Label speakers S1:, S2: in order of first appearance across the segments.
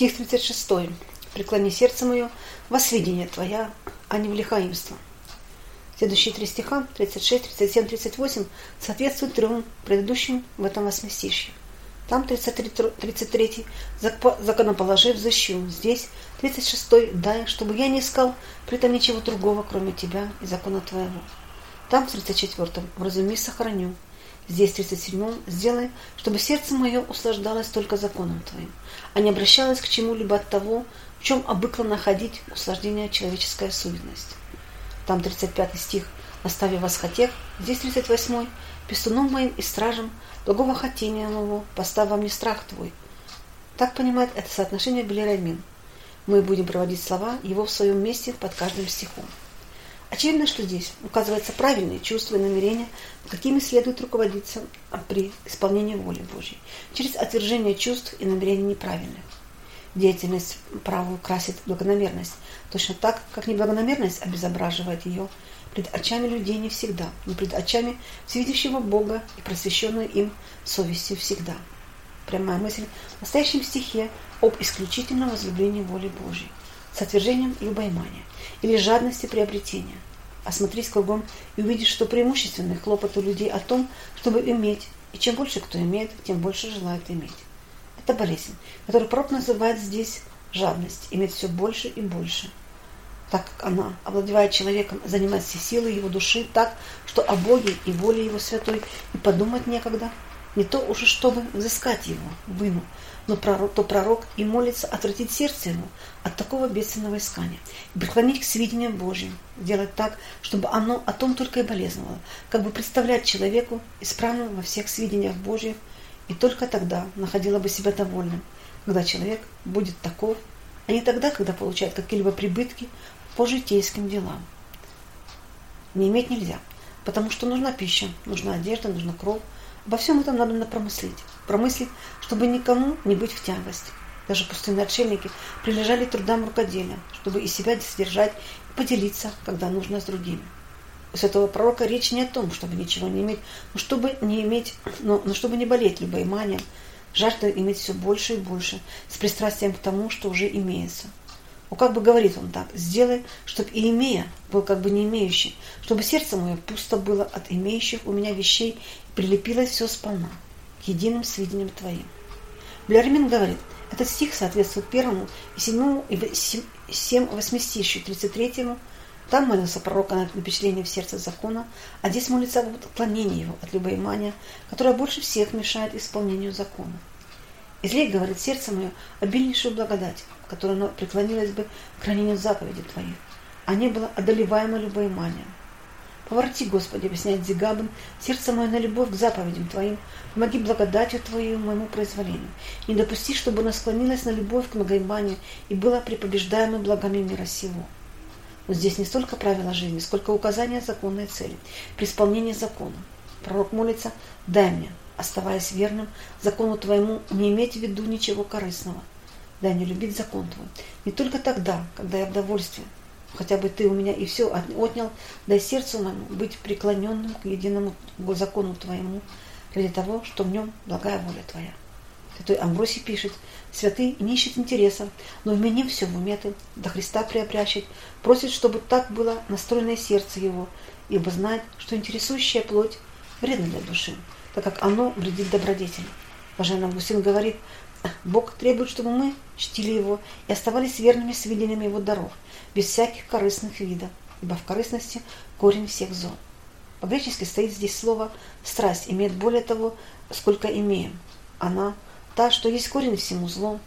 S1: Стих 36. «Преклони сердце мое во сведение Твоя, а не в лихаимство». Следующие три стиха, 36, 37, 38, соответствуют трем предыдущим в этом восьмистишье. Там 33, 33 законоположив защу. Здесь 36 дай, чтобы я не искал при этом ничего другого, кроме тебя и закона твоего. Там в 34 вразуми сохраню. Здесь в 37 сделай, чтобы сердце мое услаждалось только законом твоим, а не обращалось к чему-либо от того, в чем обыкла находить услаждение человеческая суетность. Там 35 стих «Оставив вас хотех», здесь 38 «Пестуном моим и стражем благого хотения моего, поставь во мне страх твой. Так понимает это соотношение Белерамин. Мы будем проводить слова его в своем месте под каждым стихом. Очевидно, что здесь указывается правильные чувства и намерения, какими следует руководиться при исполнении воли Божьей, через отвержение чувств и намерений неправильных. Деятельность правую красит благонамерность, точно так, как неблагонамерность обезображивает ее – пред очами людей не всегда, но пред очами всевидящего Бога и просвещенной им совести всегда. Прямая мысль в настоящем стихе об исключительном возлюблении воли Божьей, с отвержением любоимания или жадности приобретения. Осмотрись кругом и увидишь, что преимущественный хлопот у людей о том, чтобы иметь, и чем больше кто имеет, тем больше желает иметь. Это болезнь, которую пророк называет здесь жадность, иметь все больше и больше – так как она, овладевая человеком, занимает все силы его души так, что о Боге и воле его святой и подумать некогда. Не то уже, чтобы взыскать его, выну, но пророк, то пророк и молится отвратить сердце ему от такого бедственного искания и преклонить к сведениям Божьим, делать так, чтобы оно о том только и болезновало, как бы представлять человеку исправным во всех сведениях Божьих, и только тогда находила бы себя довольным, когда человек будет таков, а не тогда, когда получает какие-либо прибытки по житейским делам. Не иметь нельзя, потому что нужна пища, нужна одежда, нужна кровь. Обо всем этом надо промыслить. Промыслить, чтобы никому не быть в тягость. Даже пустынные отшельники прилежали трудам рукоделия, чтобы и себя сдержать и поделиться, когда нужно с другими. У святого пророка речь не о том, чтобы ничего не иметь, но чтобы не иметь, но, но чтобы не болеть любоиманием, жажда иметь все больше и больше, с пристрастием к тому, что уже имеется – ну, как бы говорит он так, сделай, чтобы и имея был как бы не имеющий, чтобы сердце мое пусто было от имеющих у меня вещей и прилепилось все сполна к единым сведениям твоим. Блярмин говорит, этот стих соответствует первому и седьмому и семь восьмистищу, тридцать третьему. Там молился пророк над напечатлением в сердце закона, а здесь молится об отклонении его от любоимания, которое больше всех мешает исполнению закона. Излей, говорит сердце мое, обильнейшую благодать, которое оно преклонилось бы к хранению заповедей Твоих, а не было одолеваемо любоиманием. Поворти, Господи, объясняет Зигабин, сердце мое на любовь к заповедям Твоим, помоги благодатью Твою моему произволению. Не допусти, чтобы оно склонилось на любовь к многоиманию и было препобеждаемо благами мира сего. Но здесь не столько правила жизни, сколько указания законной цели, при исполнении закона. Пророк молится, дай мне, оставаясь верным закону Твоему, не иметь в виду ничего корыстного, дай мне любить закон Твой. Не только тогда, когда я в довольстве, хотя бы Ты у меня и все отнял, дай сердцу моему быть преклоненным к единому закону Твоему, ради того, что в нем благая воля Твоя. Святой Амбросий пишет, святый не ищет интереса, но вменив все в уме до Христа приобрящет, просит, чтобы так было настроено сердце его, ибо знает, что интересующая плоть вредна для души, так как оно вредит добродетели. Блаженный Августин говорит, Бог требует, чтобы мы чтили Его и оставались верными свидетелями Его даров, без всяких корыстных видов, ибо в корыстности корень всех зол. По-гречески стоит здесь слово «страсть», имеет более того, сколько имеем. Она та, что есть корень всему злу.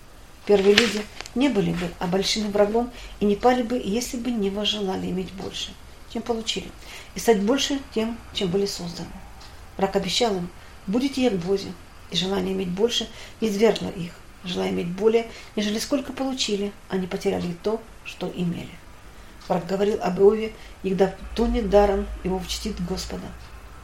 S1: Первые люди не были бы обольщены врагом и не пали бы, если бы не возжелали иметь больше, чем получили, и стать больше тем, чем были созданы. Враг обещал им, будете як бози, и желание иметь больше извергло их, желая иметь более, нежели сколько получили, они потеряли то, что имели. Враг говорил об Иове, когда тонет даром, его вчтит Господа.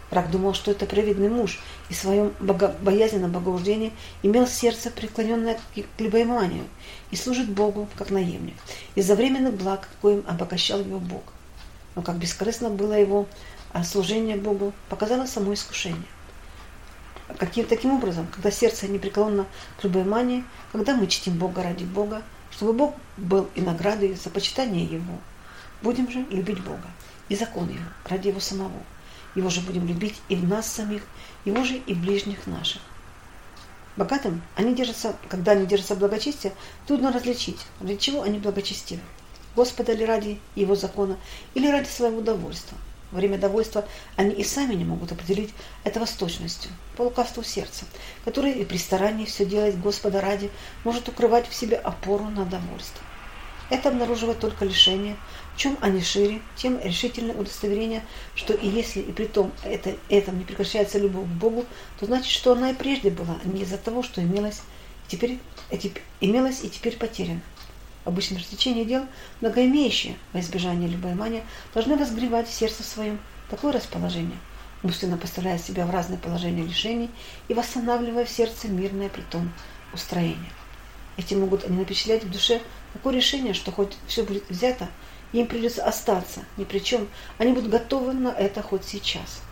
S1: Враг думал, что это праведный муж, и в своем боязненном богоуждении имел сердце, преклоненное к любоиманию, и служит Богу, как наемник, из-за временных благ, коим обогащал его Бог. Но как бескорыстно было его служение Богу, показало само искушение. Каким, таким образом, когда сердце непреклонно к любой мании, когда мы чтим Бога ради Бога, чтобы Бог был и наградой за почитание Его. Будем же любить Бога и закон Его ради Его самого. Его же будем любить и в нас самих, Его же и ближних наших. Богатым они держатся, когда они держатся благочестия, трудно различить, ради чего они благочестивы. Господа ли ради Его закона или ради своего удовольствия. Во время довольства они и сами не могут определить это восточностью, по лукавству сердца, которое и при старании все делать Господа ради может укрывать в себе опору на довольство. Это обнаруживает только лишение, чем они шире, тем решительное удостоверение, что и если и при том это, этом не прекращается любовь к Богу, то значит, что она и прежде была не из-за того, что имелось, теперь, имелось и теперь потеряно. Обычно развлечения дел, многоимеющие во избежание любоимания, должны разгревать в сердце своем такое расположение, умственно поставляя себя в разные положения лишений и восстанавливая в сердце мирное притом устроение. Эти могут они напечатлять в душе такое решение, что хоть все будет взято, им придется остаться ни при чем, они будут готовы на это хоть сейчас.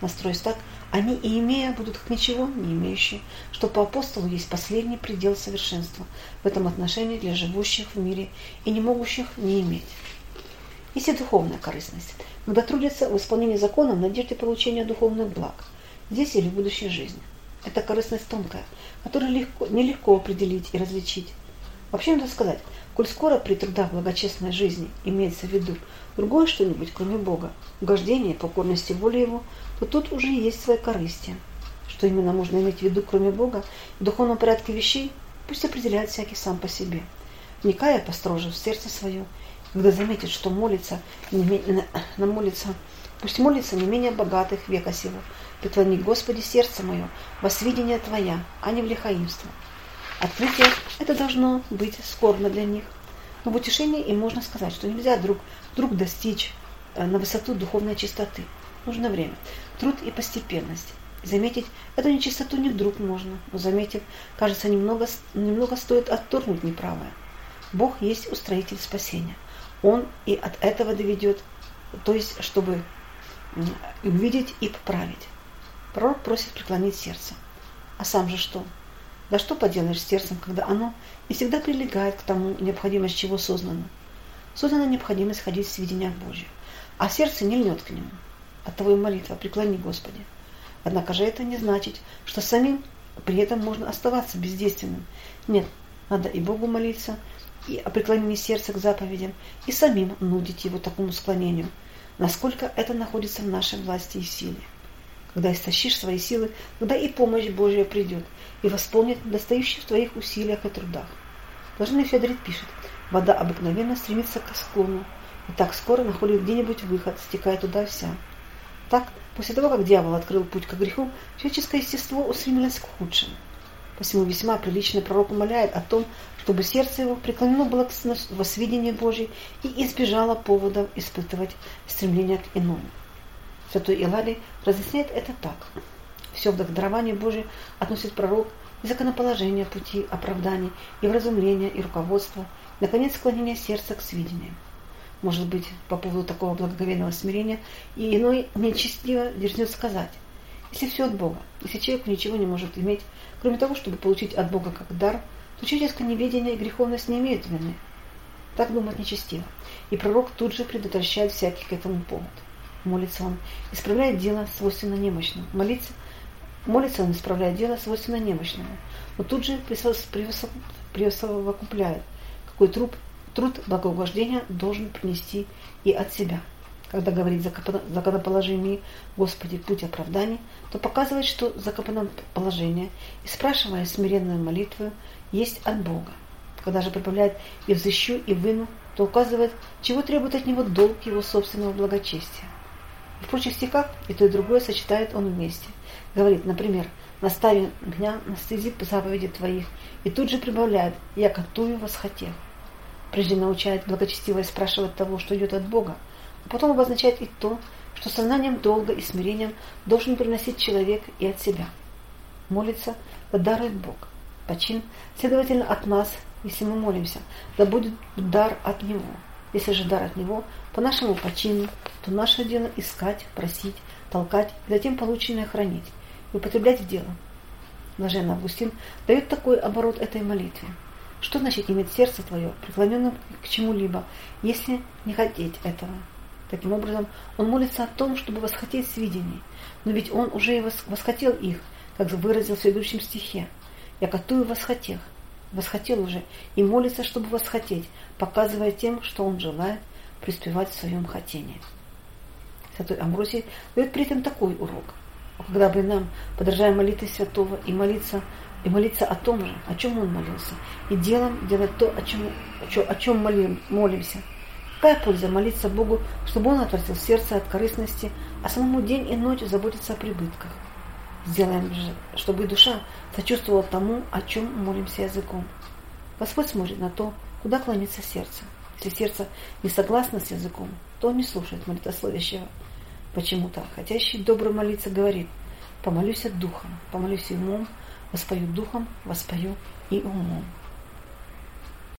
S1: Настроясь так, они и имея будут как ничего не имеющие, что по апостолу есть последний предел совершенства в этом отношении для живущих в мире и не могущих не иметь. Есть и духовная корыстность, когда трудятся в исполнении закона в надежде получения духовных благ, здесь или в будущей жизни. Это корыстность тонкая, которую легко, нелегко определить и различить. Вообще надо сказать, коль скоро при трудах благочестной жизни имеется в виду другое что-нибудь, кроме Бога, угождение, покорности воле Его, то тут уже есть свои корысти. Что именно можно иметь в виду, кроме Бога, в духовном порядке вещей, пусть определяет всякий сам по себе. Вникая построже в сердце свое, когда заметит, что молится, не, на, молится, пусть молится не менее богатых века сего. Преклони, Господи, сердце мое, во свидение Твоя, а не в лихаимство. Открытие это должно быть скорбно для них. Но в утешении им можно сказать, что нельзя друг, друг достичь э, на высоту духовной чистоты. Нужно время, труд и постепенность. Заметить эту нечистоту не вдруг можно, но заметив, кажется, немного, немного стоит отторгнуть неправое. Бог есть устроитель спасения. Он и от этого доведет, то есть, чтобы увидеть и поправить. Пророк просит преклонить сердце. А сам же что? Да что поделаешь с сердцем, когда оно не всегда прилегает к тому, необходимость чего сознано. Создана необходимость ходить в сведениях Божьих, а сердце не льнет к нему. Оттого и молитва «Преклони, Господи». Однако же это не значит, что самим при этом можно оставаться бездейственным. Нет, надо и Богу молиться, и о преклонении сердца к заповедям, и самим нудить его такому склонению, насколько это находится в нашей власти и силе. Когда истощишь свои силы, тогда и помощь Божья придет и восполнит достающие в твоих усилиях и трудах. Блаженный Федорит пишет, вода обыкновенно стремится к склону, и так скоро находит где-нибудь выход, стекая туда вся. Так, после того, как дьявол открыл путь к греху, человеческое естество устремилось к худшему. Посему весьма приличный пророк умоляет о том, чтобы сердце его преклонено было к сведению Божьей и избежало поводов испытывать стремление к иному. Святой Иларий разъясняет это так. Все в дарование Божие относит пророк и законоположение пути оправдания, и вразумления, и руководства, наконец, склонение сердца к сведениям может быть, по поводу такого благоговейного смирения, и иной нечестиво дерзнет сказать, если все от Бога, если человек ничего не может иметь, кроме того, чтобы получить от Бога как дар, то человеческое неведение и греховность не имеют вины. Так думать нечестиво. И пророк тут же предотвращает всякий к этому повод. Молится он, исправляет дело свойственно немощному. Молится, молится он, исправляет дело свойственно немощному. Но тут же присовокупляет, какой труп труд благоугождения должен принести и от себя. Когда говорит законоположение Господи путь оправдания, то показывает, что законоположение, и спрашивая смиренную молитву, есть от Бога. Когда же прибавляет «и взыщу, и выну», то указывает, чего требует от него долг его собственного благочестия. В прочих стихах и то, и другое сочетает он вместе. Говорит, например, «Настави меня на стези заповеди твоих», и тут же прибавляет «Я котую восхотел» прежде научает благочестиво спрашивать того, что идет от Бога, а потом обозначает и то, что сознанием долга и смирением должен приносить человек и от себя. Молится, да дарует Бог. Почин, следовательно, от нас, если мы молимся, да будет дар от Него. Если же дар от Него, по нашему почину, то наше дело искать, просить, толкать, и затем полученное хранить и употреблять в дело. Блаженный Августин, дает такой оборот этой молитве. Что значит иметь сердце твое, преклоненным к чему-либо, если не хотеть этого? Таким образом, он молится о том, чтобы восхотеть свидений. Но ведь он уже и восхотел их, как выразил в следующем стихе. «Я котую восхотех». Восхотел уже и молится, чтобы восхотеть, показывая тем, что он желает преуспевать в своем хотении. Святой Амбросий дает при этом такой урок. Когда бы нам, подражая молитве святого, и молиться, и молиться о том же, о чем он молился, и делом делать то, о чем, о чем молим, молимся. Какая польза молиться Богу, чтобы Он отвратил сердце от корыстности, а самому день и ночь заботиться о прибытках? Сделаем же, чтобы душа сочувствовала тому, о чем молимся языком. Господь смотрит на то, куда клонится сердце. Если сердце не согласно с языком, то он не слушает молитословящего. Почему-то хотящий добро молиться говорит, помолюсь от духом, помолюсь умом, воспою духом, воспою и умом.